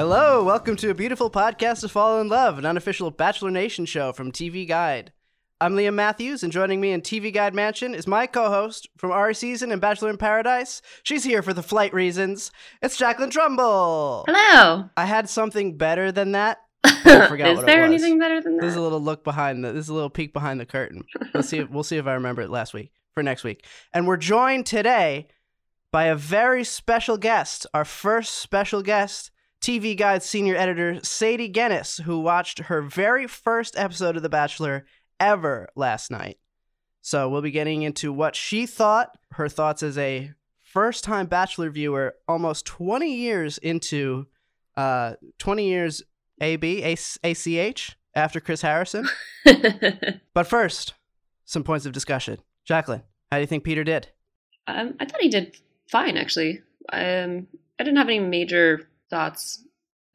Hello, welcome to a beautiful podcast to fall in love, an unofficial Bachelor Nation show from TV Guide. I'm Liam Mathews, and joining me in TV Guide Mansion is my co-host from our season and Bachelor in Paradise. She's here for the flight reasons. It's Jacqueline Trumbull. Hello. I had something better than that. I forgot is what it there anything better than that? This is a little look behind the. This is a little peek behind the curtain. Let's see. If, we'll see if I remember it last week for next week. And we're joined today by a very special guest. Our first special guest, TV Guide senior editor Sadie Gennis, who watched her very first episode of The Bachelor ever last night. So we'll be getting into what she thought, her thoughts as a first-time Bachelor viewer, almost 20 years into, uh, 20 years AB, ACH after Chris Harrison. But first, some points of discussion. Jacqueline, how do you think Peter did? um, I thought he did fine, actually. Um, I didn't have any major thoughts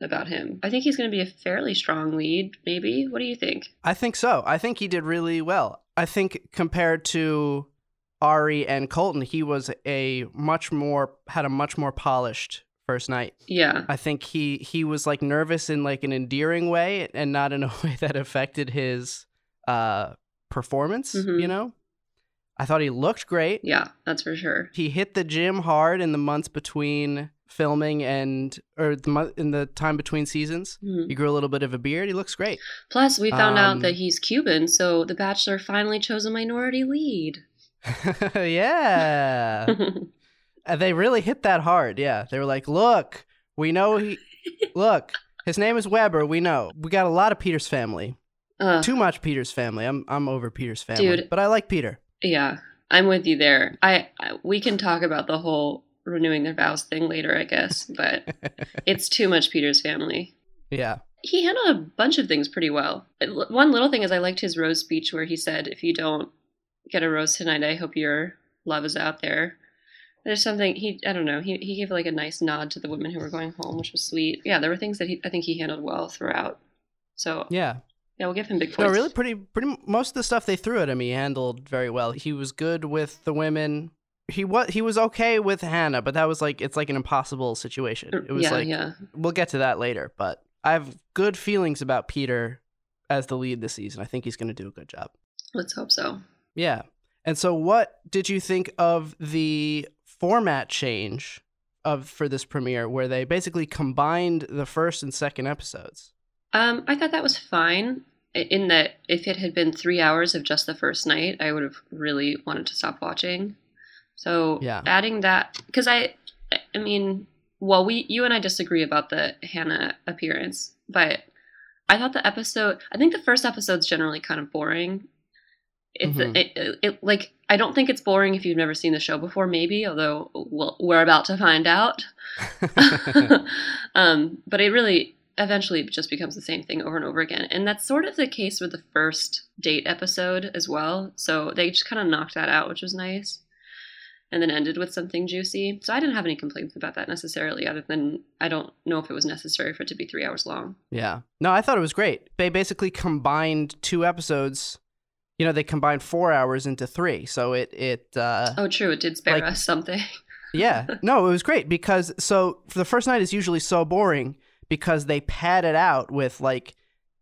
about him. I think he's going to be a fairly strong lead, maybe. What do you think? I think so. I think he did really well. I think compared to Arie and Colton, he was a much more had a much more polished first night. Yeah. I think he he was like nervous in like an endearing way and not in a way that affected his uh performance, Mhm. you know? I thought he looked great. Yeah, that's for sure. He hit the gym hard in the months between filming and or the in the time between seasons. Mhm. He grew a little bit of a beard. He looks great. Plus, we found Um, out that he's Cuban, so The Bachelor finally chose a minority lead. yeah. Uh, they really hit that hard. Yeah. They were like, "Look, we know he look, his name is Weber. We know. We got a lot of Peter's family. Uh, Too much Peter's family. I'm I'm over Peter's family. Dude. But I like Peter. yeah, I'm with you there. I, I we can talk about the whole renewing their vows thing later, I guess, but it's too much Peter's family. yeah. he handled a bunch of things pretty well. One little thing is I liked his rose speech where he said, "If you don't get a rose tonight, I hope your love is out there." There's something he I don't know he he gave like a nice nod to the women who were going home, which was sweet. Yeah, there were things that he I think he handled well throughout. So yeah, Yeah. we'll give him big points. No, really pretty pretty most of the stuff they threw at him he handled very well. He was good with the women. He was he was okay with Hannah, but that was like it's like an impossible situation. It was yeah, like yeah. we'll get to that later, but I have good feelings about Peter as the lead this season. I think he's going to do a good job. Let's hope so. Yeah. And so what did you think of the format change of for this premiere where they basically combined the first and second episodes? Um, I thought that was fine. In that, if it had been three hours of just the first night, I would have really wanted to stop watching. So Yeah. adding that, because I, I mean, well, we, you and I disagree about the Hannah appearance, but I thought the episode. I think the first episode's generally kind of boring. It's Mhm. it, it, it like I don't think it's boring if you've never seen the show before, maybe. Although well, we're about to find out. um, but it really eventually just becomes the same thing over and over again. And that's sort of the case with the first date episode as well. So they just kind of knocked that out, which was nice. And then ended with something juicy. So I didn't have any complaints about that necessarily, other than I don't know if it was necessary for it to be three hours long. yeah. No, I thought it was great. They basically combined two episodes. You know, they combined 4 hours into 3. So it it uh Oh, true, it did spare Like- us something. Yeah. No, it was great because so for the first night is usually so boring because they pad it out with like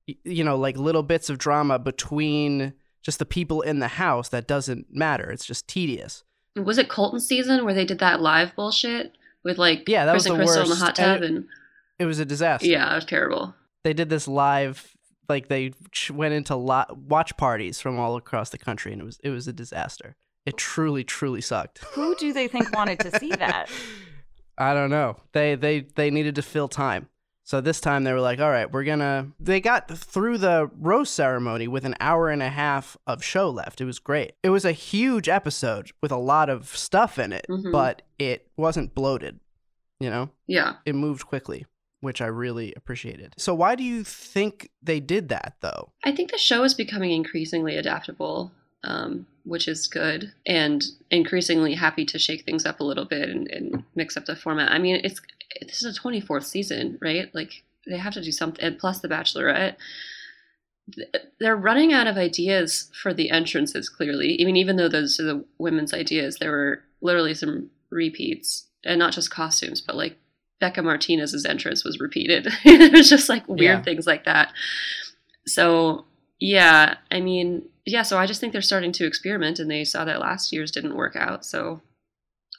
you know, like little bits of drama between just the people in the house that doesn't matter. It's just tedious. Was it Colton season where they did that live bullshit with like Yeah, that Chris was and the Crystal in the hot And tub and It was a disaster. yeah, it was terrible. They did this live like they went into lo- watch parties from all across the country and it was it was a disaster. It truly truly sucked. Who do they think wanted to see that? I don't know. They they they needed to fill time. So this time they were like, "All right, we're gonna." They got through the rose ceremony with an hour and a half of show left. It was great. It was a huge episode with a lot of stuff in it, Mhm. but it wasn't bloated. You know, Yeah. it moved quickly, which I really appreciated. So why do you think they did that though? I think the show is becoming increasingly adaptable, um, which is good, and increasingly happy to shake things up a little bit and, and mix up the format. I mean, it's this is a twenty fourth season, right? Like they have to do something. And plus, The Bachelorette. They're running out of ideas for the entrances. Clearly, I mean, even though those are the women's ideas, there were literally some repeats, and not just costumes, but like Becca Martinez's entrance was repeated. it was just like weird Yeah. things like that. So yeah, I mean, yeah. So I just think they're starting to experiment, and they saw that last year's didn't work out. So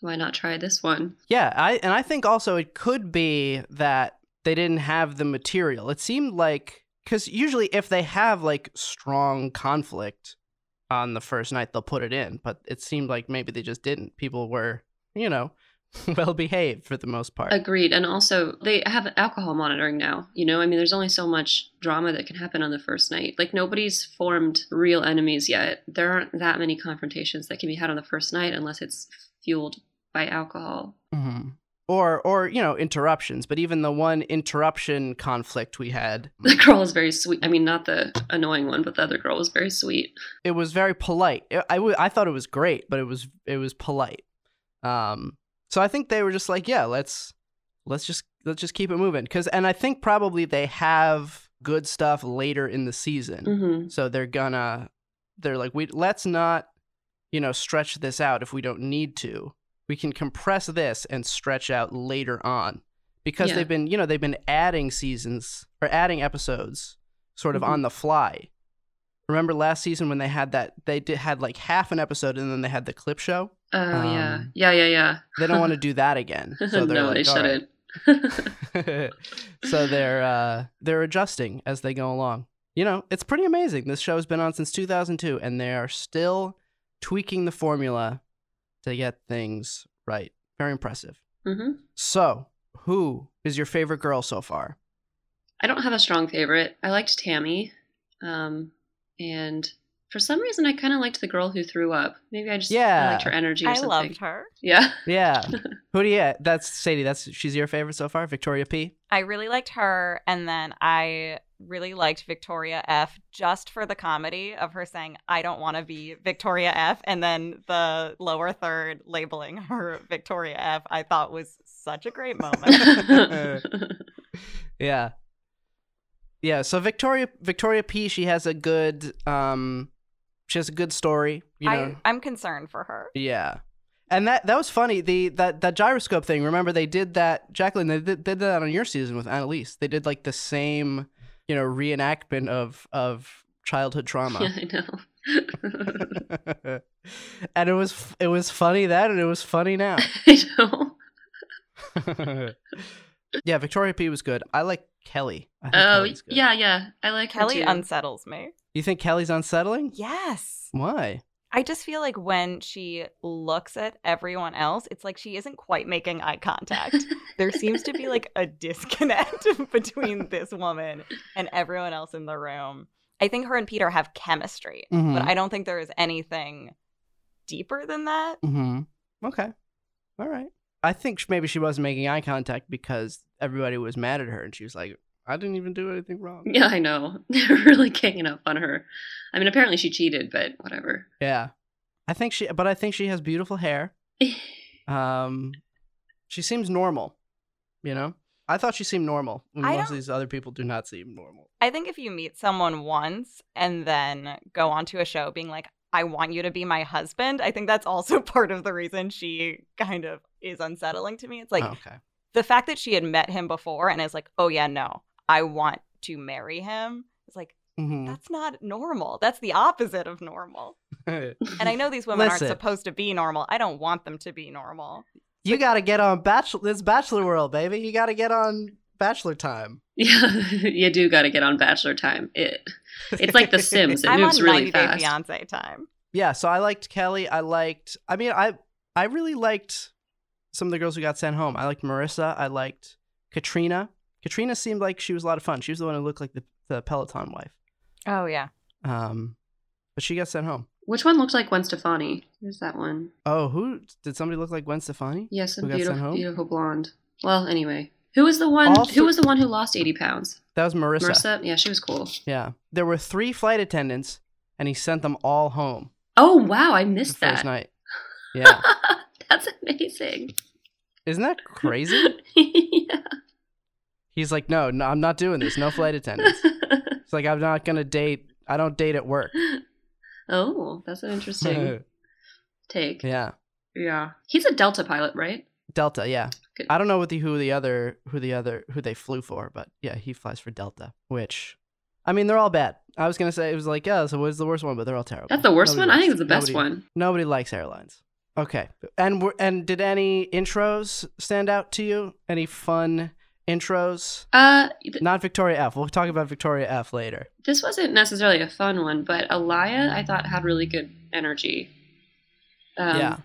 why not try this one? Yeah, I and I think also it could be that they didn't have the material. It seemed like because usually if they have like strong conflict on the first night, they'll put it in. But it seemed like maybe they just didn't. People were, you know, well behaved for the most part. Agreed. And also, they have alcohol monitoring now. You know, I mean, there's only so much drama that can happen on the first night. Like, nobody's formed real enemies yet. There aren't that many confrontations that can be had on the first night unless it's fueled by alcohol. hmm Or or you know interruptions. But even the one interruption conflict we had, The girl was very sweet. I mean, not the annoying one, but the other girl was very sweet. it was very polite. I I thought it was great, but it was it was polite. Um, so I think they were just like, yeah, let's let's just let's just keep it moving. Cause and I think probably they have good stuff later in the season, hmm so they're gonna they're like, we let's not you know stretch this out if we don't need to. We can compress this and stretch out later on because Yeah. they've been you know they've been adding seasons or adding episodes sort of Mhm. on the fly. Remember last season when they had that they did had like half an episode and then they had the clip show. Oh, yeah. Um, Yeah, yeah, yeah. They don't want to do that again. So they're no, like, they shouldn't. so they're uh, they're adjusting as they go along. You know, it's pretty amazing. This show's been on since 2002, and they are still tweaking the formula to get things right. Very impressive. hmm So, who is your favorite girl so far? I don't have a strong favorite. I liked Tammy. Um, and for some reason, I kind of liked the girl who threw up. Maybe I just I Yeah. liked her energy or I something. loved her. Yeah. Yeah, who do you? That's Sadie. That's she's your favorite so far. Victoria P. I really liked her, and then I really liked Victoria F. just for the comedy of her saying, "I don't want to be Victoria F." and then the lower third labeling her Victoria F. I thought was such a great moment. Yeah. Yeah, so Victoria Victoria P she has a good um she has a good story, you know. I, I'm concerned for her. Yeah. And that that was funny. The that that gyroscope thing. Remember they did that Jacqueline they did, did that on your season with Annaliese. They did like the same, you know, reenactment of of childhood yeah, trauma. I know. and it was it was funny then and it was funny now. I know. yeah, Victoria P was good. I like Kelly. I think Oh, Kelly's good. yeah, yeah. I like her Kelly too. unsettles me. You think Kelly's unsettling? Yes. Why? I just feel like when she looks at everyone else, it's like she isn't quite making eye contact. there seems to be like a disconnect between this woman and everyone else in the room. I think her and Peter have chemistry, Mhm. but I don't think there is anything deeper than that. Mm-hmm. Okay. All right. I think maybe she wasn't making eye contact because everybody was mad at her, and she was like, "I didn't even do anything wrong." Yeah, I know. They're really ganging up on her. I mean, apparently she cheated, but whatever. Yeah. I think she, but I think she has beautiful hair. Um, she seems normal. You know, I thought she seemed normal. when Most of these other people do not seem normal. I think if you meet someone once and then go onto a show being like, I want you to be my husband, I think that's also part of the reason she kind of is unsettling to me. It's like Oh, okay. the fact that she had met him before and is like, oh, yeah, no, I want to marry him. It's like, Mhm. that's not normal. That's the opposite of normal. And I know these women Listen. aren't supposed to be normal. I don't want them to be normal. you got to get on bachelor. This bachelor world, baby. You got to get on bachelor time. Yeah, you do got to get on Bachelor time. It It's like The Sims. It I'm moves on really 90 Day fast. Fiance time. yeah so i liked kelly i liked i mean i i really liked some of the girls who got sent home i liked marissa i liked katrina katrina seemed like she was a lot of fun she was the one who looked like the, the peloton wife Oh, yeah. um but she got sent home Which one looked like Gwen Stefani? Who's that one? oh who did somebody look like gwen stefani Yes, a Who beautiful, beautiful blonde. Well, anyway, who was the one? All who was the one who lost eighty pounds? that was marissa. Marissa. Yeah, she was cool. yeah there were three flight attendants and he sent them all home Oh wow, I the missed first that. night yeah That's amazing. isn't that crazy yeah. He's like no no i'm not doing this no flight attendants it's like i'm not gonna date i don't date at work oh, that's an interesting take. yeah Yeah. He's a Delta pilot, right? delta yeah Good. I don't know what the who the other who the other who they flew for, but yeah, he flies for Delta, which I mean they're all bad. I was gonna say it was like yeah, so what's the worst one? But they're all terrible. That's the worst Nobody one. I think it's the best nobody- one. Nobody likes airlines. Okay, and were- and did any intros stand out to you? Any fun intros? Uh, th- Not Victoria F. We'll talk about Victoria F later. this wasn't necessarily a fun one, but Alayah I thought had really good energy. Um, yeah,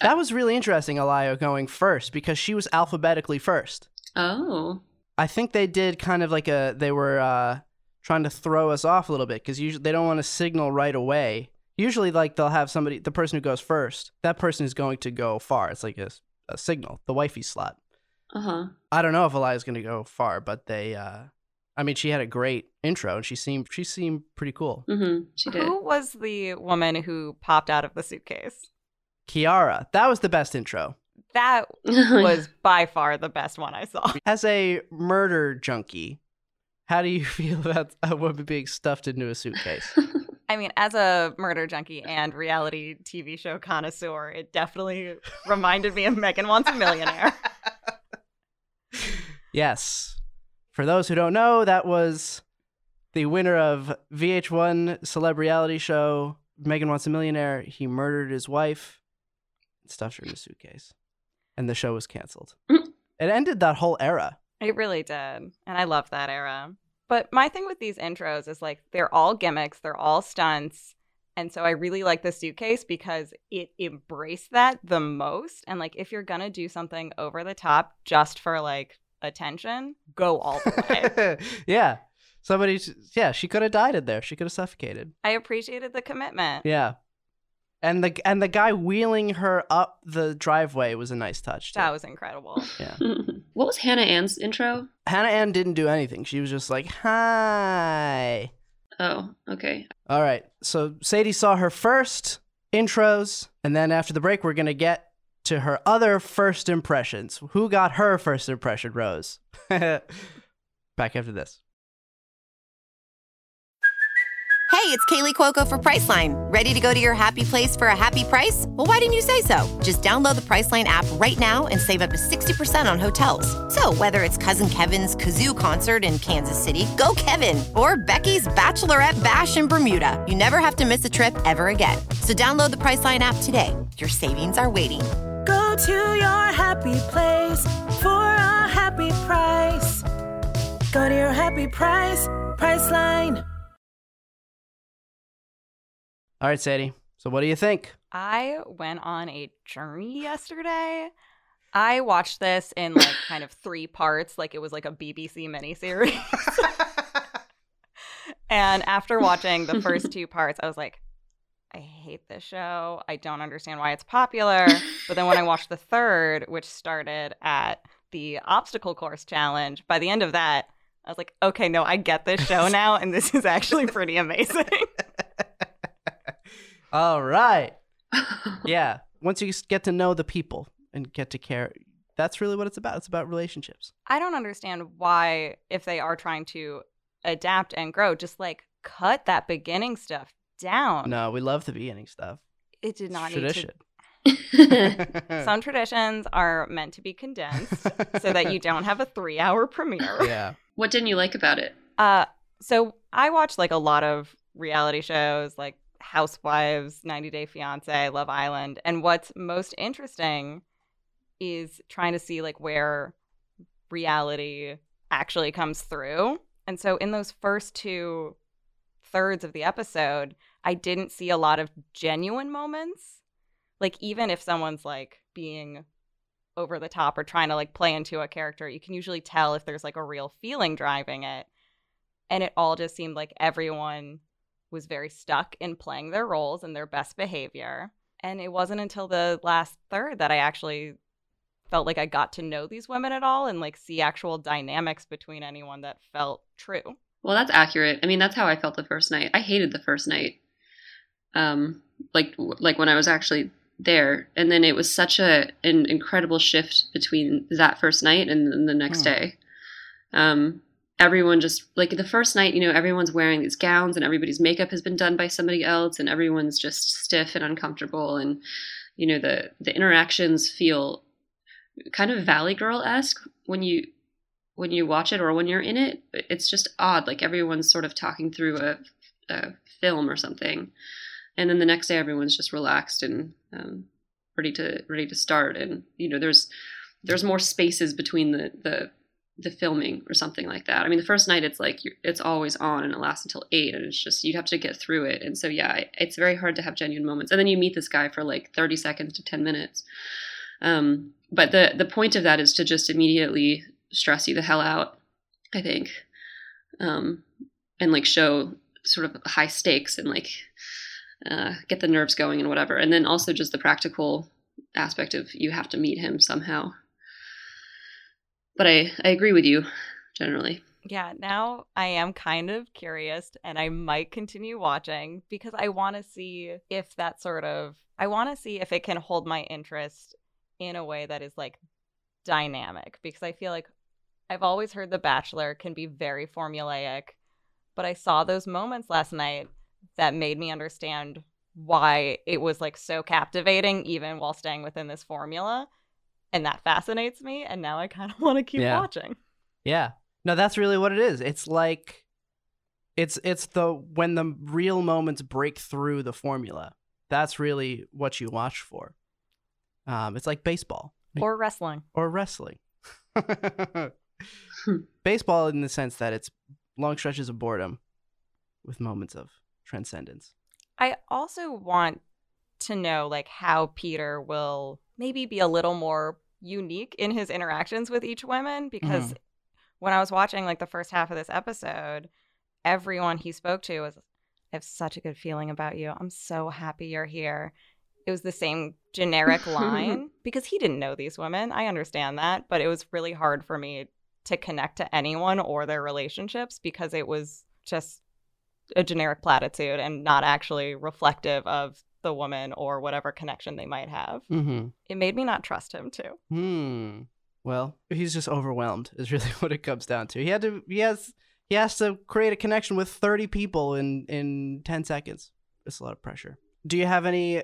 that was really interesting. Alayah going first because she was alphabetically first. Oh. I think they did kind of like a they were uh, trying to throw us off a little bit because usually they don't want to signal right away. Usually, like they'll have somebody, the person who goes first, that person is going to go far. It's like a, a signal, the wifey slot. Uh huh. I don't know if Alayah's going to go far, but they, uh, I mean, she had a great intro and she seemed she seemed pretty cool. Mm-hmm. She did. Who was the woman who popped out of the suitcase? Kiarra, that was the best intro. That was by far the best one I saw. As a murder junkie, how do you feel about a woman being stuffed into a suitcase? I mean, as a murder junkie and reality TV show connoisseur, it definitely reminded me of Megan Wants a Millionaire. Yes. For those who don't know, that was the winner of VH1 Celebrity reality show Megan Wants a Millionaire. He murdered his wife, stuffed her in a suitcase, and the show was canceled. It ended that whole era. It really did. And I love that era. But my thing with these intros is like they're all gimmicks, they're all stunts. And so I really like the suitcase because it embraced that the most. And like if you're gonna do something over the top just for like attention, go all the way. yeah. Somebody, yeah, she could have died in there. She could have suffocated. I appreciated the commitment. Yeah. And the and the guy wheeling her up the driveway was a nice touch. too. That was incredible. yeah. what was Hannah Ann's intro? Hannah Ann didn't do anything. She was just like, "Hi." Oh, okay. All right. So Sadie saw her first intros, and then after the break, we're gonna get to her other first impressions. Who got her first impression, Rose? Back after this. Hey, it's Kaley Cuoco for Priceline. Ready to go to your happy place for a happy price? Well, why didn't you say so? Just download the Priceline app right now and save up to 60% on hotels. So, whether it's Cousin Kevin's Kazoo concert in Kansas City, go Kevin, or Becky's Bachelorette Bash in Bermuda, you never have to miss a trip ever again. So, download the Priceline app today. Your savings are waiting. Go to your happy place for a happy price. Go to your happy price, Priceline. All right, Sadie. So what do you think? I went on a journey yesterday. I watched this in like kind of three parts, like it was like a BBC miniseries. and after watching the first two parts, I was like, I hate this show. I don't understand why it's popular. But then when I watched the third, which started at the obstacle course challenge, by the end of that, I was like, okay, no, I get this show now, and this is actually pretty amazing. All right. Yeah. Once you get to know the people and get to care, that's really what it's about. It's about relationships. I don't understand why, if they are trying to adapt and grow, just like cut that beginning stuff down. No, we love the beginning stuff. it did It's not tradition. need to. Some traditions are meant to be condensed so that you don't have a three-hour premiere. yeah. what didn't you like about it? Uh, so I watch like a lot of reality shows, like Housewives, 90 Day Fiance, Love Island, and what's most interesting is trying to see like where reality actually comes through. And so in those first two thirds of the episode, I didn't see a lot of genuine moments. Like even if someone's like being over the top or trying to like play into a character, you can usually tell if there's like a real feeling driving it. And it all just seemed like everyone was very stuck in playing their roles and their best behavior. And it wasn't until the last third that I actually felt like I got to know these women at all and like see actual dynamics between anyone that felt true. Well, that's accurate. I mean, that's how I felt the first night. I hated the first night. Um, like like when I was actually there, and then it was such a an incredible shift between that first night and then the next Hmm. day. Um, everyone just like the first night, you know, everyone's wearing these gowns and everybody's makeup has been done by somebody else, and everyone's just stiff and uncomfortable, and you know the the interactions feel kind of Valley Girl esque when you when you watch it or when you're in it. It's just odd. Like everyone's sort of talking through a, a film or something, and then the next day everyone's just relaxed and um, ready to ready to start. And you know, there's there's more spaces between the the the filming or something like that. I mean, the first night it's like it's always on and it lasts until eight, and it's just you have to get through it. And so yeah, it's very hard to have genuine moments. And then you meet this guy for like thirty seconds to ten minutes. Um, but the the point of that is to just immediately stress you the hell out. I think, um, and like show sort of high stakes and like uh, get the nerves going and whatever. And then also just the practical aspect of you have to meet him somehow but I, I agree with you generally. Yeah, now I am kind of curious and I might continue watching because I want to see if that sort of I want to see if it can hold my interest in a way that is like dynamic because I feel like I've always heard The Bachelor can be very formulaic, but I saw those moments last night that made me understand why it was like so captivating even while staying within this formula and that fascinates me and now i kind of want to keep Yeah. watching Yeah. No, that's really what it is. It's like it's it's the when the real moments break through the formula. That's really what you watch for. Um, it's like baseball or wrestling or wrestling. baseball in the sense that it's long stretches of boredom with moments of transcendence. i also want to know like how peter will maybe be a little more unique in his interactions with each woman because mm-hmm. when i was watching like the first half of this episode everyone he spoke to was i have such a good feeling about you. I'm so happy you're here. It was the same generic line because he didn't know these women. I understand that but it was really hard for me to connect to anyone or their relationships because it was just a generic platitude and not actually reflective of the woman or whatever connection they might have. Mm-hmm. It made me not trust him too. Hmm. Well, he's just overwhelmed. Is really what it comes down to. He had to. He has. He has to create a connection with thirty people in in ten seconds. It's a lot of pressure. Do you have any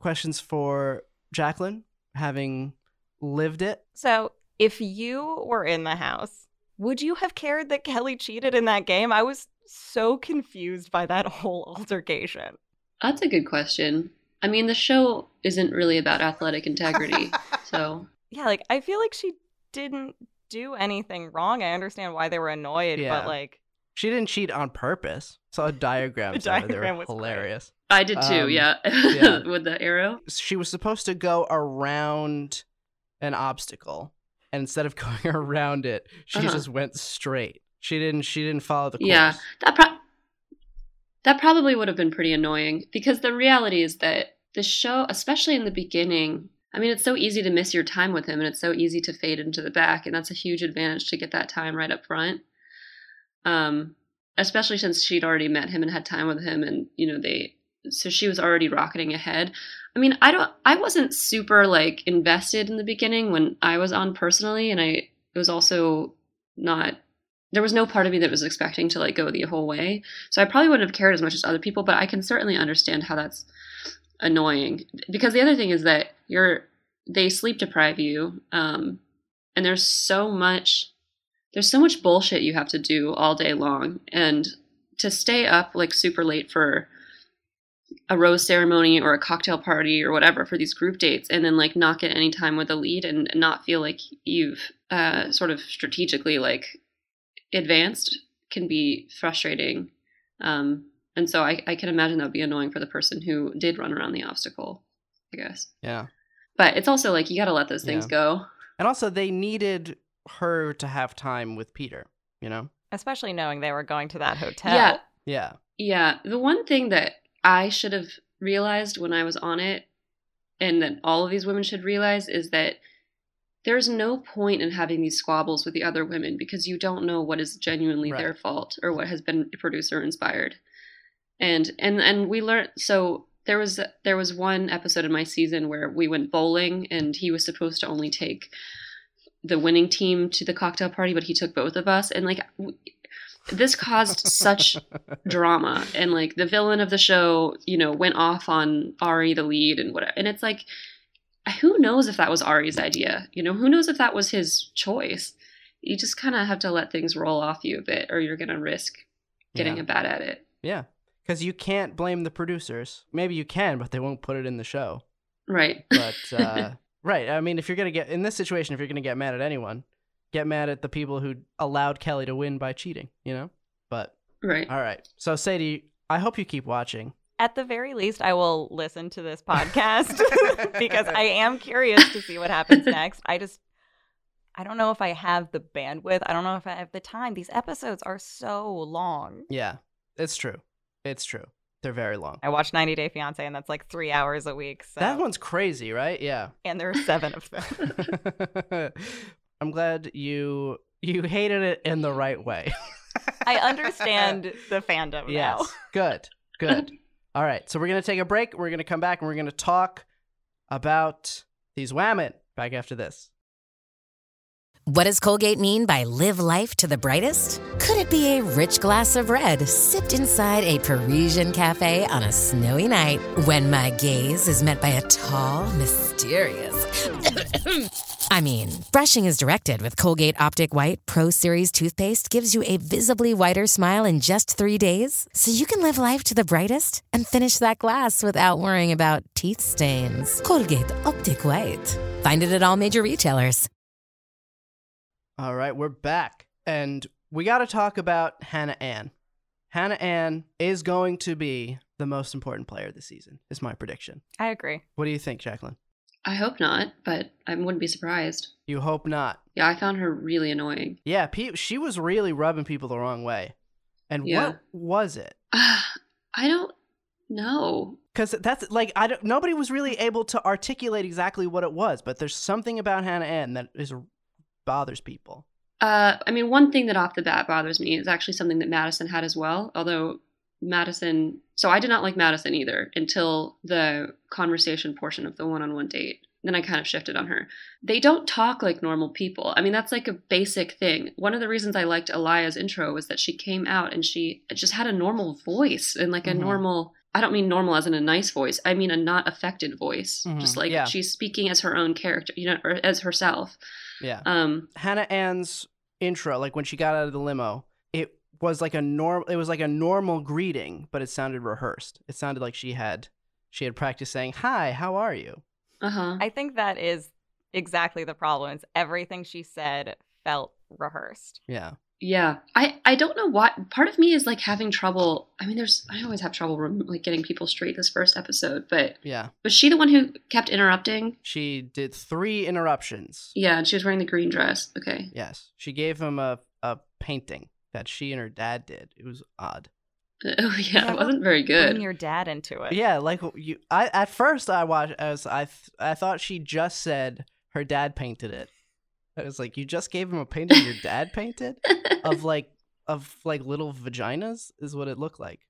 questions for Jacqueline, having lived it? So, if you were in the house, would you have cared that Kelly cheated in that game? I was so confused by that whole altercation. That's a good question. I mean, the show isn't really about athletic integrity, so Yeah, like I feel like she didn't do anything wrong. I understand why they were annoyed, Yeah. but like She didn't cheat on purpose. Saw diagrams. The of it. They were diagram was great. hilarious. I did too. Um, yeah, yeah. with the arrow. She was supposed to go around an obstacle, and instead of going around it, she Uh-huh. just went straight. She didn't. She didn't follow the course. Yeah, that pro- that probably would have been pretty annoying because the reality is that the show, especially in the beginning, I mean, it's so easy to miss your time with him, and it's so easy to fade into the back, and that's a huge advantage to get that time right up front. Um, especially since she'd already met him and had time with him, and you know they, so she was already rocketing ahead. I mean, I don't, I wasn't super like invested in the beginning when I was on personally, and I it was also not there was no part of me that was expecting to like go the whole way. So I probably wouldn't have cared as much as other people, but I can certainly understand how that's annoying. Because the other thing is that you're they sleep deprive you, um, and there's so much there's so much bullshit you have to do all day long, and to stay up like super late for a rose ceremony or a cocktail party or whatever for these group dates and then like not get any time with the lead and not feel like you've uh, sort of strategically like advanced can be frustrating. Um, and so I, I can imagine that would be annoying for the person who did run around the obstacle, I guess. Yeah. But it's also like you got to let those things Yeah. go. And also, they needed her to have time with Peter. You know. especially knowing they were going to that hotel. Yeah. Yeah. Yeah. The one thing that I should have realized when I was on it, and that all of these women should realize, is that there's no point in having these squabbles with the other women because you don't know what is genuinely Right. their fault or what has been producer inspired. And and and we learned so there was there was one episode in my season where we went bowling and he was supposed to only take the winning team to the cocktail party but he took both of us and like w- this caused such drama and like the villain of the show you know went off on arie the lead and whatever and it's like who knows if that was Arie's idea? You know, who knows if that was his choice? You just kind of have to let things roll off you a bit, or you're going to risk getting Yeah. a bad at it. Yeah. Because you can't blame the producers. Maybe you can, but they won't put it in the show. Right. But, uh, right. I mean, if you're going to get, in this situation, if you're going to get mad at anyone, get mad at the people who allowed Kelly to win by cheating, you know? But, right. all right. So, Sadie, I hope you keep watching. At the very least, I will listen to this podcast because I am curious to see what happens next. I just, I don't know if I have the bandwidth. I don't know if I have the time. These episodes are so long. Yeah, it's true. It's true. They're very long. I watch 90 Day Fiance, and that's like three hours a week. So. That one's crazy, right? Yeah. and there are seven of them. I'm glad you you hated it in the right way. I understand the fandom Yes. now. Good. Good. All right. So we're gonna take a break. We're gonna come back and we're gonna talk about these women back after this. What does Colgate mean by live life to the brightest? Could it be a rich glass of red sipped inside a Parisian cafe on a snowy night when my gaze is met by a tall, mysterious. I mean, brushing is directed with Colgate Optic White Pro Series toothpaste gives you a visibly whiter smile in just three days, so you can live life to the brightest and finish that glass without worrying about teeth stains. Colgate Optic White. Find it at all major retailers. All right, we're back. And we gotta talk about Hannah Ann. Hannah Ann is going to be the most important player this season, is my prediction. I agree. What do you think, Jacqueline? I hope not, but I wouldn't be surprised. You hope not. Yeah, I found her really annoying. Yeah, pe- she was really rubbing people the wrong way. And Yeah. what was it? I don't know. Because that's like I don't. Nobody was really able to articulate exactly what it was, but there's something about Hannah Ann that is bothers people. Uh, I mean, one thing that off the bat bothers me is actually something that Madison had as well. Although Madison, so I did not like Madison either until the conversation portion of the one-on-one date. Then I kind of shifted on her. They don't talk like normal people. I mean, that's like a basic thing. One of the reasons I liked Alayah's intro was that she came out and she just had a normal voice and like a Mhm. normal. I don't mean normal as in a nice voice. I mean a not affected voice. Mhm, Just like yeah. she's speaking as her own character, you know, or as herself. Yeah. Um, Hannah Ann's intro, like when she got out of the limo, was like a normal It was like a normal greeting, but it sounded rehearsed. It sounded like she had she had practiced saying, "Hi, how are you?" uh huh. I think that is exactly the problem. Is everything she said felt rehearsed. Yeah. Yeah, I I don't know what part of me is like having trouble. I mean, there's I always have trouble like getting people straight this first episode, but Yeah. was she the one who kept interrupting? She did three interruptions. Yeah, and she was wearing the green dress. Okay, Yes. She gave him a a painting that she and her dad did. It was odd. oh yeah, How it wasn't very good. Bring your dad into it. Yeah, like you. I at first I watched as I th- I thought she just said her dad painted it. I was like, you just gave him a painting your dad painted of like of like little vaginas is what it looked like.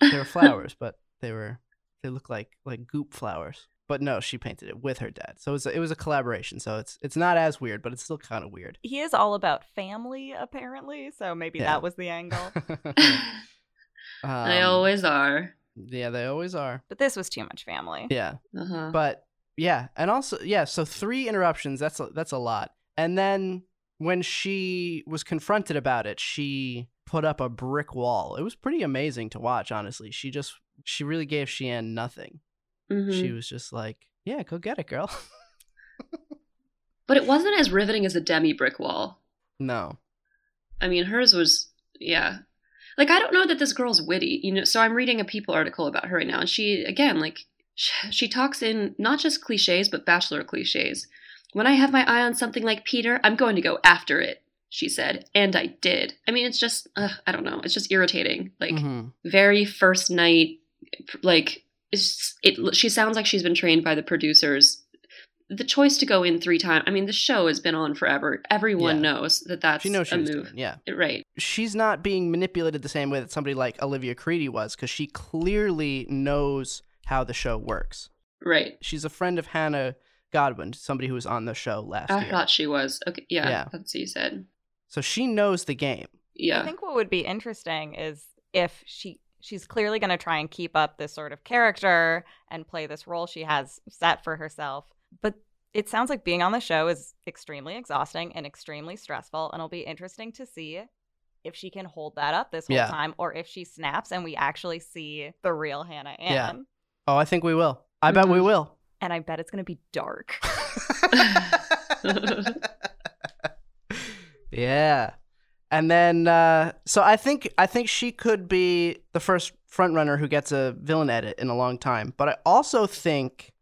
They were flowers, but they were they look like like goop flowers. But no, she painted it with her dad. So it was a, it was a collaboration. So it's it's not as weird, but it's still kind of weird. He is all about family, apparently. So maybe Yeah. that was the angle. they Um, always are. yeah, they always are. But this was too much family. Yeah. Uh huh. but yeah and also yeah so three interruptions that's a, that's a lot and then when she was confronted about it she put up a brick wall it was pretty amazing to watch honestly she just she really gave Shiann nothing Mhm. she was just like yeah go get it girl But it wasn't as riveting as a demi brick wall. no I mean, hers was, yeah. Like, I don't know that this girl's witty, you know. So I'm reading a People article about her right now, and she, again, like, she talks in not just cliches, but bachelor cliches. When I have my eye on something like Peter, I'm going to go after it, she said. And I did. I mean, it's just, ugh, I don't know. It's just irritating. Like, Mhm. very first night, like, it's, it, she sounds like she's been trained by the producers. The choice to go in three times. I mean, the show has been on forever. Everyone Yeah. knows that that's she knows she a was move. doing yeah Right. she's not being manipulated the same way that somebody like Olivia Caridi was because she clearly knows how the show works Right. she's a friend of Hannah Godwin somebody who was on the show last I year thought she was. Okay. Yeah, Yeah. That's what you said. so she knows the game Yeah. I think what would be interesting is if she she's clearly going to try and keep up this sort of character and play this role she has set for herself. But it sounds like being on the show is extremely exhausting and extremely stressful. And it'll be interesting to see if she can hold that up this whole Yeah. time or if she snaps and we actually see the real Hannah Ann. Yeah. Oh, I think we will. I bet we Mhm. will. And I bet it's going to be dark. yeah. And then uh so I think I think she could be the first front runner who gets a villain edit in a long time. But I also think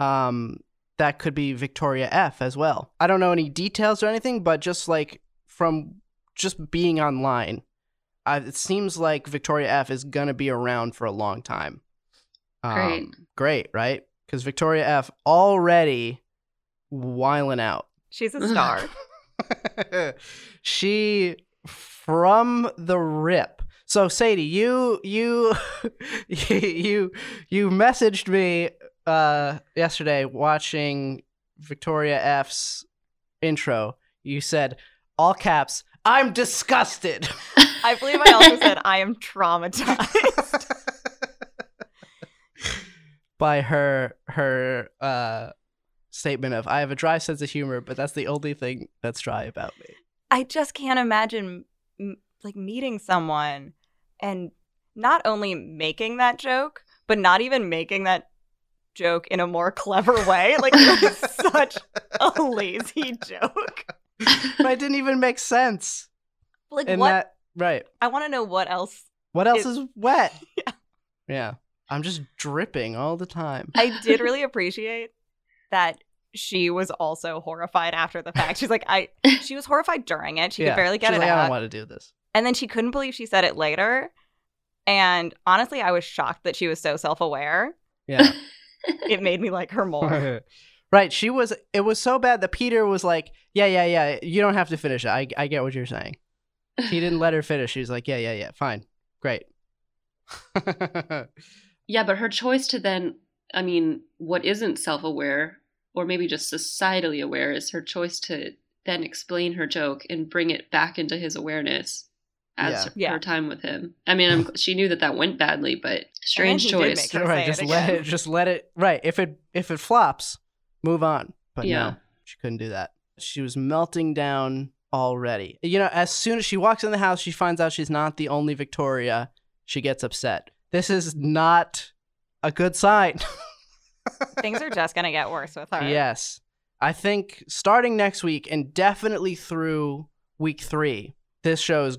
um that could be Victoria F as well. I don't know any details or anything, but just like from just being online, I, it seems like Victoria F is gonna be around for a long time. Um, Great. Great, right? Because Victoria F already wiling out. She's a star. she from the rip. So Sadie, you you you you messaged me uh yesterday watching Victoria F's intro. You said all caps, I'm disgusted. I believe I also said I am traumatized. by her her uh statement of I have a dry sense of humor, but that's the only thing that's dry about me. I just can't imagine m- like meeting someone and not only making that joke, but not even making that joke in a more clever way. Like it was such a lazy joke. but it didn't even make sense. Like what? that right. I want to know what else. What else is wet? Yeah. Yeah. I'm just dripping all the time. I did really appreciate that she was also horrified after the fact. She's like, I. She was horrified during it. She Yeah. could barely get She's it like, I don't want to do this. And then she couldn't believe she said it later. And honestly, I was shocked that she was so self aware. Yeah. It made me like her more. right. She was it was so bad that Peter was like, Yeah, yeah, yeah. You don't have to finish it. I I get what you're saying. He didn't let her finish. She was like, Yeah, yeah, yeah, fine. Great. Yeah, but her choice to then, I mean, what isn't self aware, or maybe just societally aware, is her choice to then explain her joke and bring it back into his awareness as Yeah. her Yeah. time with him. I mean, I'm, she knew that that went badly, but strange choice. right, just it let it just let it right. If it if it flops, move on. But Yeah. no, she couldn't do that. She was melting down already. You know, as soon as she walks in the house, she finds out she's not the only Victoria. She gets upset. This is not a good sign. Things are just going to get worse with her. Yes. I think starting next week and definitely through week three, this show is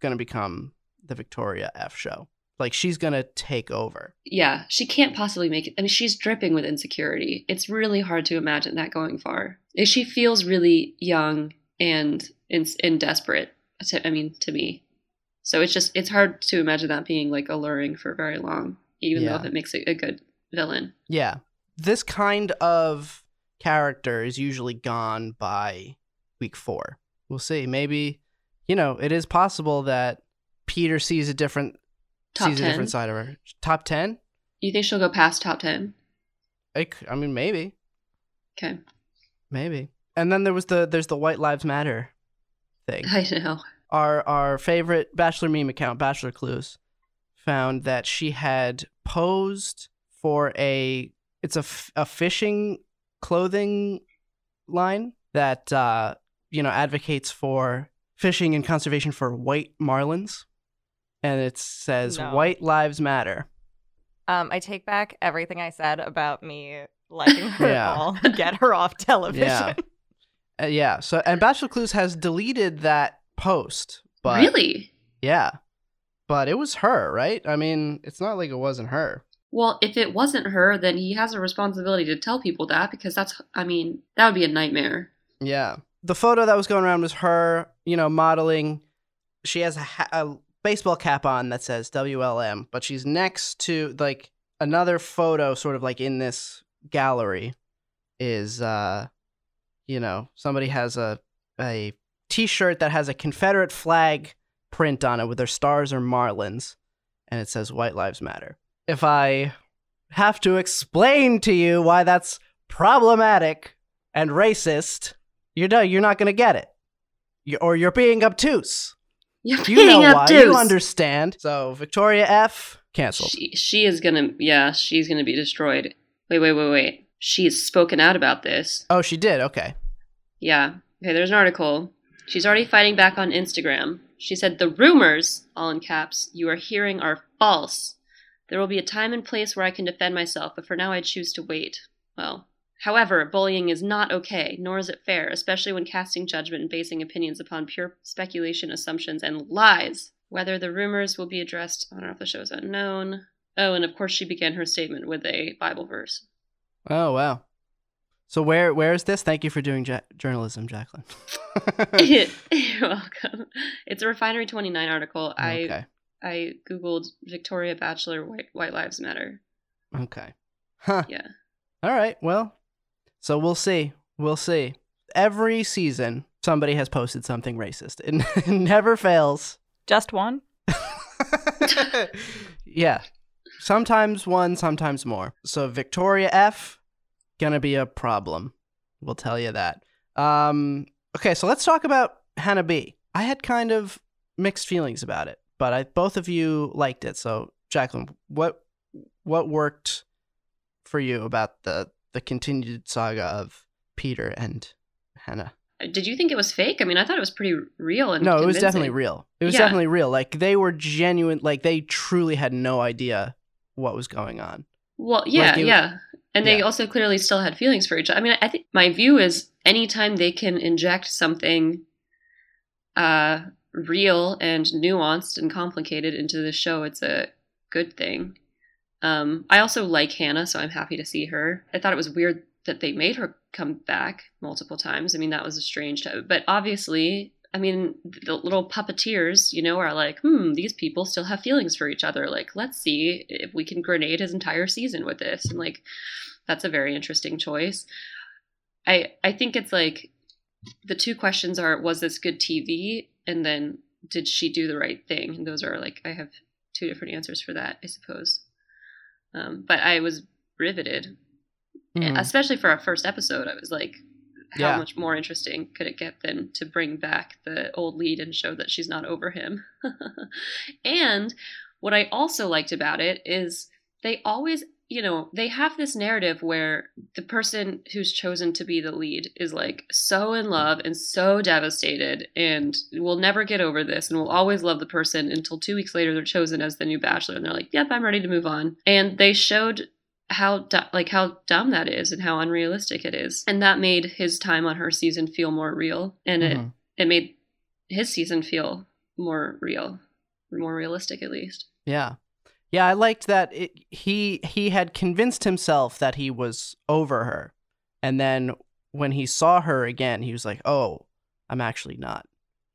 going to become the Victoria F show. Like she's going to take over. Yeah, she can't possibly make it. I mean, she's dripping with insecurity. It's really hard to imagine that going far. If she feels really young and and, and desperate. To, I mean, to me. So it's just it's hard to imagine that being like alluring for very long, even Yeah. though if it makes it a good villain. Yeah. This kind of character is usually gone by week four. We'll see. Maybe, you know, it is possible that Peter sees a different Top sees a different side of her. Top ten? You think she'll go past top ten? I mean, maybe, Okay, maybe. And then there was the there's the White Lives Matter thing. I know. our our favorite bachelor meme account bachelor clues found that she had posed for a it's a, f- a fishing clothing line that uh you know advocates for fishing and conservation for white marlins and it says No. white lives matter Um, I take back everything I said about me liking her Yeah. at all. Get her off television. Yeah. Uh, yeah so and bachelor clues has deleted that post but really? yeah but it was her right i mean it's not like it wasn't her Well, if it wasn't her, then he has a responsibility to tell people that because that's. I mean, that would be a nightmare. Yeah. The photo that was going around was her, you know, modeling. She has a, ha- a baseball cap on that says WLM, but she's next to like another photo, sort of like in this gallery, is uh, you know, somebody has a a T-shirt that has a Confederate flag print on it with their stars or marlins, and it says "White Lives Matter." If I have to explain to you why that's problematic and racist, you're no, you're not going to get it, you or you're being obtuse. You're You paying know up why. You understand. So Victoria F canceled. She, she is gonna, yeah, she's gonna be destroyed. Wait, wait, wait, wait. She's spoken out about this. Oh, she did. Okay. Yeah. Okay, there's an article. She's already fighting back on Instagram. She said, The rumors, all in caps, you are hearing are false. There will be a time and place where I can defend myself, but for now I choose to wait. Well, however, bullying is not okay, nor is it fair, especially when casting judgment and basing opinions upon pure speculation, assumptions, and lies. Whether the rumors will be addressed, I don't know if the show is unknown. Oh, and of course, she began her statement with a Bible verse. Oh wow. So where where is this? Thank you for doing ja- journalism, Jacqueline. You're welcome. It's a Refinery 29 article. Okay. I googled Victoria Bachelor White, White Lives Matter. Okay. Huh. Yeah. All right. Well, so we'll see. We'll see. Every season, somebody has posted something racist. It, it never fails. Just one? yeah. Sometimes one, sometimes more. So Victoria F gonna be a problem. We'll tell you that. Um okay, so let's talk about Hannah B. I had kind of mixed feelings about it, but I both of you liked it. So Jacqueline, what what worked for you about the the continued saga of Peter and Hannah? Did you think it was fake? I mean, I thought it was pretty real and No, it was definitely real. It was Yeah. definitely real. Like they were genuine. Like they truly had no idea what was going on. Well, yeah, Like it- yeah. And they yeah. also clearly still had feelings for each other. I mean, I think my view is anytime they can inject something uh real and nuanced and complicated into the show, it's a good thing. Um I also like Hannah, so I'm happy to see her. I thought it was weird that they made her come back multiple times. I mean, that was a strange time. But obviously, I mean, the little puppeteers, you know, are like, hmm, these people still have feelings for each other. Like, let's see if we can grenade his entire season with this. And like, that's a very interesting choice. I I think it's like the two questions are was this good TV and then did she do the right thing? And those are like I have two different answers for that, I suppose. Um, but I was riveted, Mhm. especially for our first episode. I was like, how Yeah. much more interesting could it get than to bring back the old lead and show that she's not over him? and what I also liked about it is they always, you know, they have this narrative where the person who's chosen to be the lead is like so in love and so devastated and will never get over this and will always love the person until two weeks later they're chosen as the new bachelor and they're like, yep, I'm ready to move on. And they showed how like how dumb that is and how unrealistic it is and that made his time on her season feel more real and Mhm. it it made his season feel more real more realistic at least Yeah. Yeah, I liked that it, he he had convinced himself that he was over her. And then when he saw her again, he was like, "Oh, I'm actually not."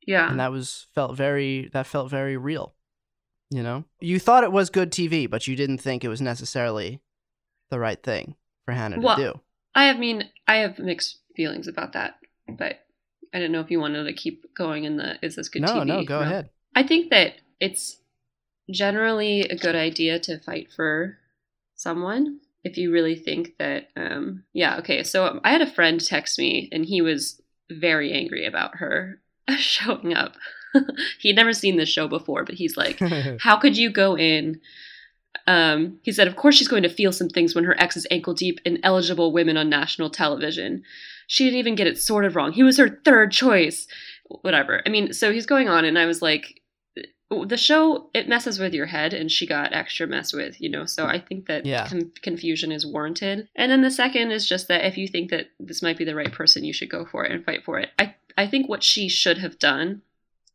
yeah And that was felt very that felt very real. You know? You thought it was good TV, but you didn't think it was necessarily the right thing for Hannah Well, to do. i have mean i have mixed feelings about that but i don't know if you wanted to keep going in the is this good no, tv no, no, go ahead. I think that it's generally a good idea to fight for someone if you really think that um yeah okay so i had a friend text me and he was very angry about her showing up he'd never seen this show before but he's like how could you go in um, he said, Of course, she's going to feel some things when her ex is ankle deep in eligible women on national television. She didn't even get it sort of wrong. He was her third choice. Whatever. I mean, so he's going on, and I was like, the show, it messes with your head, and she got extra messed with, you know? So I think that Yeah. con- confusion is warranted. And then the second is just that if you think that this might be the right person, you should go for it and fight for it. I, I think what she should have done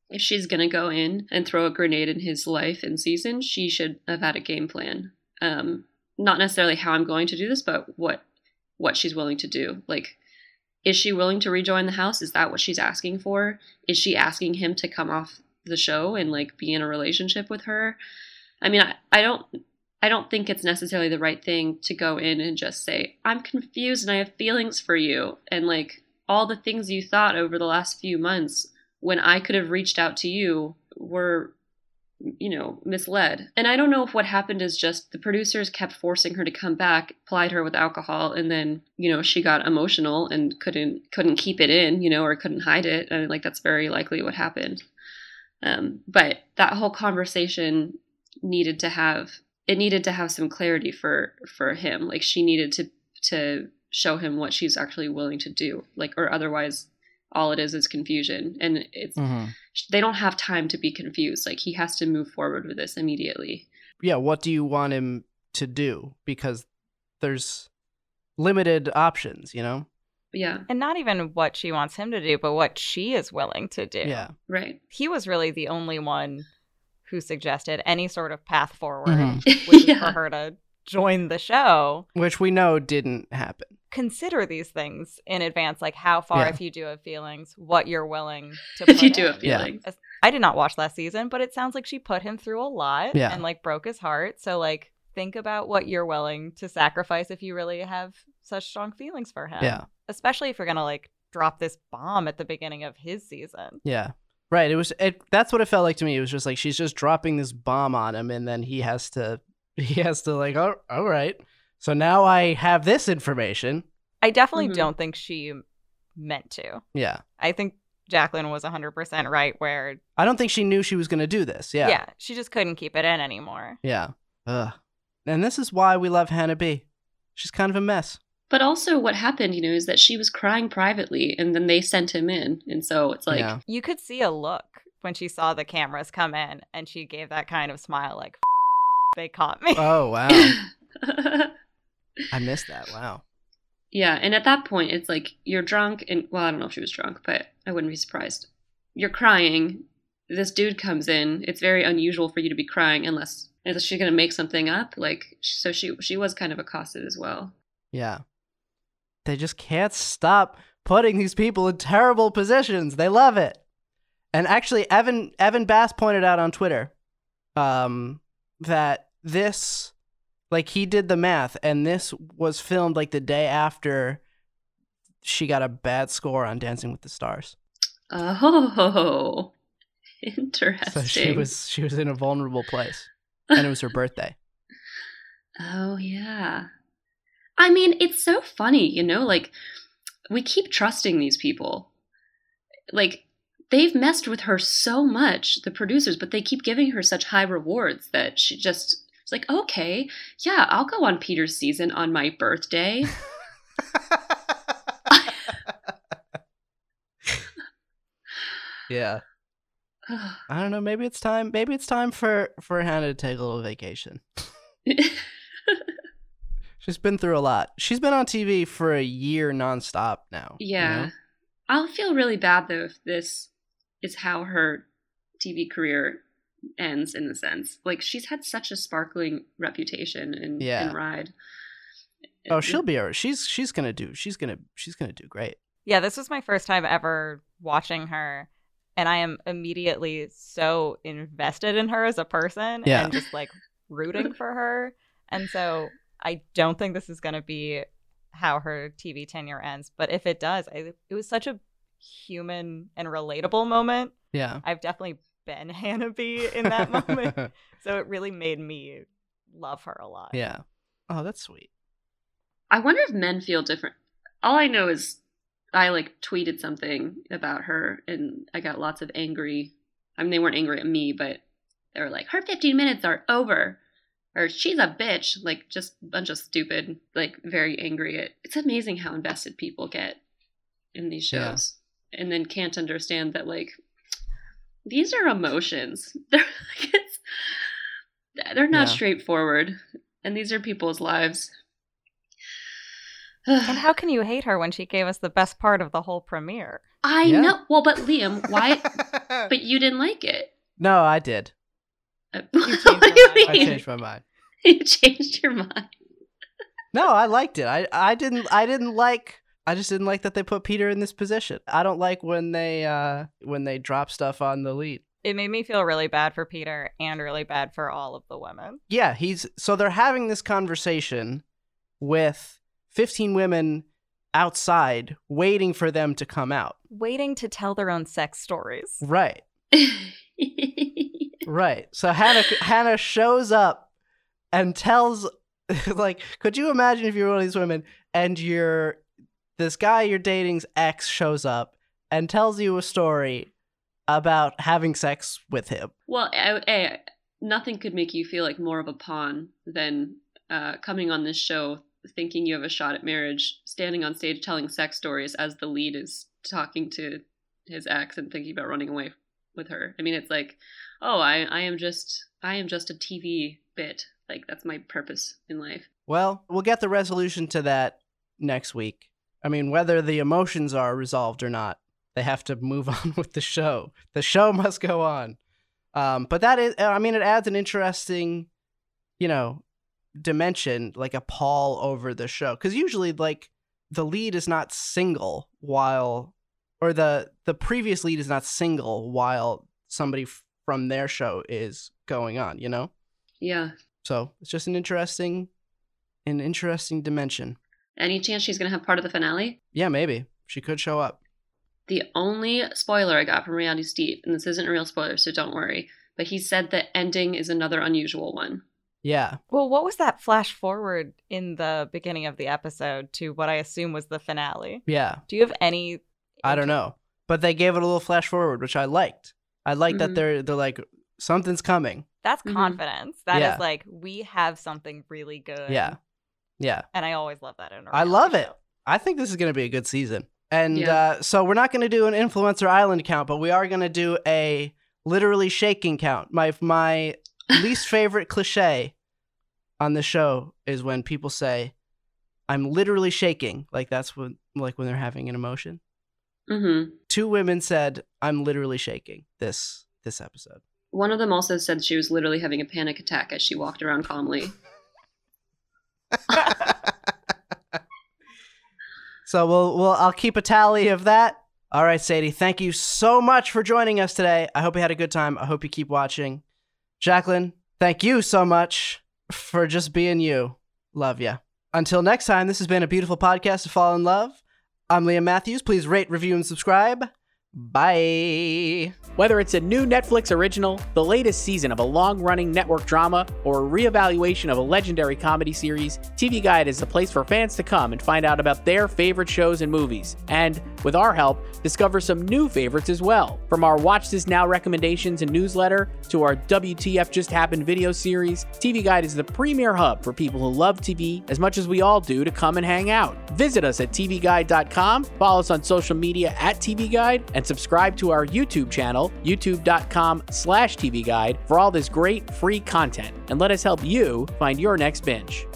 if she's gonna go in and throw a grenade in his life and season, she should have had a game plan. Um, not necessarily how I'm going to do this, but what what she's willing to do. Like, is she willing to rejoin the house? Is that what she's asking for? Is she asking him to come off the show and like be in a relationship with her? I mean, I, I don't I don't think it's necessarily the right thing to go in and just say, I'm confused and I have feelings for you and like all the things you thought over the last few months when I could have reached out to you were, you know, misled. And I don't know if what happened is just the producers kept forcing her to come back, plied her with alcohol, and then, you know, she got emotional and couldn't couldn't keep it in, you know, or couldn't hide it. I And like that's very likely what happened. Um, but that whole conversation needed to have it needed to have some clarity for for him. Like she needed to to show him what she's actually willing to do. Like or otherwise all it is is confusion and it's mm-hmm. they don't have time to be confused. Like he has to move forward with this immediately. Yeah, what do you want him to do? Because there's limited options, you know? Yeah, And not even what she wants him to do, but what she is willing to do. Yeah. right. He was really the only one who suggested any sort of path forward, Mhm. which Yeah. for her to join the show. Which we know didn't happen. Consider these things in advance, like how far, Yeah. if you do have feelings, what you're willing to If put you do in. have Yeah. feelings. I did not watch last season, but it sounds like she put him through a lot Yeah. and like broke his heart. So like think about what you're willing to sacrifice if you really have such strong feelings for him. Yeah. Especially if you're gonna like drop this bomb at the beginning of his season. Yeah. Right. It was it that's what it felt like to me. It was just like she's just dropping this bomb on him and then he has to he has to like, oh all right. So now I have this information. I definitely Mhm. don't think she meant to. Yeah. I think Jacqueline was 100% right where I don't think she knew she was gonna do this. Yeah. yeah, she just couldn't keep it in anymore. Yeah. Ugh. And this is why we love Hannah B. She's kind of a mess. But also, what happened, you know, is that she was crying privately, and then they sent him in, and so it's like, yeah. You could see a look when she saw the cameras come in and she gave that kind of smile like they caught me. Oh wow. I missed that. Wow. yeah. And at that point, it's like you're drunk, and well, I don't know if she was drunk, but I wouldn't be surprised. You're crying. This dude comes in. It's very unusual for you to be crying unless is she going to make something up? Like, so she she was kind of accosted as well. Yeah. They just can't stop putting these people in terrible positions. They love it. And actually Evan Evan Bass pointed out on Twitter um that this like he did the math and this was filmed like the day after she got a bad score on Dancing with the Stars. Oh, interesting. So she was she was in a vulnerable place and it was her birthday. Oh, yeah. I mean, it's so funny, you know, like we keep trusting these people. Like they've messed with her so much, the producers, but they keep giving her such high rewards that she just it's like, okay, yeah, I'll go on Peter's season on my birthday. yeah. I don't know, maybe it's time maybe it's time for for Hannah to take a little vacation. She's been through a lot. She's been on TV for a year nonstop now. you yeah. know? I'll feel really bad though if this is how her TV career ends in a sense. Like she's had such a sparkling reputation and, Yeah. in Ride. Oh, she'll be alright. She's she's gonna do. She's gonna she's gonna do great. Yeah, this was my first time ever watching her, and I am immediately so invested in her as a person Yeah. and just like rooting for her. And so I don't think this is going to be how her TV tenure ends. But if it does, I, it was such a human and relatable moment. Yeah. I've definitely been Hannah B in that moment. So it really made me love her a lot. yeah. Oh, that's sweet. I wonder if men feel different. All I know is I like tweeted something about her and I got lots of angry. I mean, they weren't angry at me, but they were like, her 15 minutes are over. Or she's a bitch. Like, just a bunch of stupid, like, very angry at. It's amazing how invested people get in these Yeah. shows and then can't understand that, like, these are emotions. They're, like, it's, they're not Yeah. straightforward. And these are people's lives. And how can you hate her when she gave us the best part of the whole premiere? I Yeah. know. Well, but Liam, why? but you didn't like it. no, I did. Changed what do you mind. I changed my mind. You changed your mind. No, I liked it. I I didn't I didn't like I just didn't like that they put Peter in this position. I don't like when they uh when they drop stuff on the lead. It made me feel really bad for Peter and really bad for all of the women. Yeah, he's so they're having this conversation with 15 women outside waiting for them to come out. Waiting to tell their own sex stories. Right. Right. So Hannah Hannah shows up and tells like could you imagine if you're one of these women and you're this guy you're dating's ex shows up and tells you a story about having sex with him. Well, I, I, nothing could make you feel like more of a pawn than uh, coming on this show thinking you have a shot at marriage, standing on stage telling sex stories as the lead is talking to his ex and thinking about running away with her. I mean, it's like, oh, I, I am just, I am just a TV bit. Like that's my purpose in life. Well, we'll get the resolution to that next week. I mean, whether the emotions are resolved or not, they have to move on with the show. The show must go on. Um, but that is, I mean, it adds an interesting, you know, dimension, like a pall over the show. Because usually, like, the lead is not single while, or the the previous lead is not single while somebody f- from their show is going on. You know. Yeah. So it's just an interesting, an interesting dimension. Any chance she's gonna have part of the finale? Yeah, maybe she could show up. The only spoiler I got from Reality Steve, and this isn't a real spoiler, so don't worry, but he said the ending is another unusual one. Yeah. Well, what was that flash forward in the beginning of the episode to what I assume was the finale? Yeah. Do you have any? I don't know. But they gave it a little flash forward, which I liked. I like that Mhm. they're they're like something's coming. That's Mhm. confidence. That is Yeah. like we have something really good. Yeah. Yeah. and I always love that in. a I reality love it. I think this is going to be a good season. And Yeah. uh, so we're not going to do an influencer island count, but we are going to do a literally shaking count. My my least favorite cliche on the show is when people say, "I'm literally shaking," like that's when like when they're having an emotion. Mm-hmm. Two women said, "I'm literally shaking." This this episode. One of them also said she was literally having a panic attack as she walked around calmly. so we'll we'll I'll keep a tally of that. All right, Sadie, thank you so much for joining us today. I hope you had a good time. I hope you keep watching. Jacqueline, thank you so much for just being you. Love ya. Until next time, this has been a beautiful podcast to fall in love. I'm Liam Mathews. Please rate, review, and subscribe. Bye. Whether it's a new Netflix original, the latest season of a long running network drama, or a reevaluation of a legendary comedy series, TV Guide is the place for fans to come and find out about their favorite shows and movies. And, with our help, discover some new favorites as well. From our Watch This Now recommendations and newsletter to our WTF Just Happened video series, TV Guide is the premier hub for people who love TV as much as we all do to come and hang out. Visit us at TVGuide.com, follow us on social media at TV Guide, and subscribe to our YouTube channel, youtube.com slash TV Guide, for all this great free content. And let us help you find your next binge.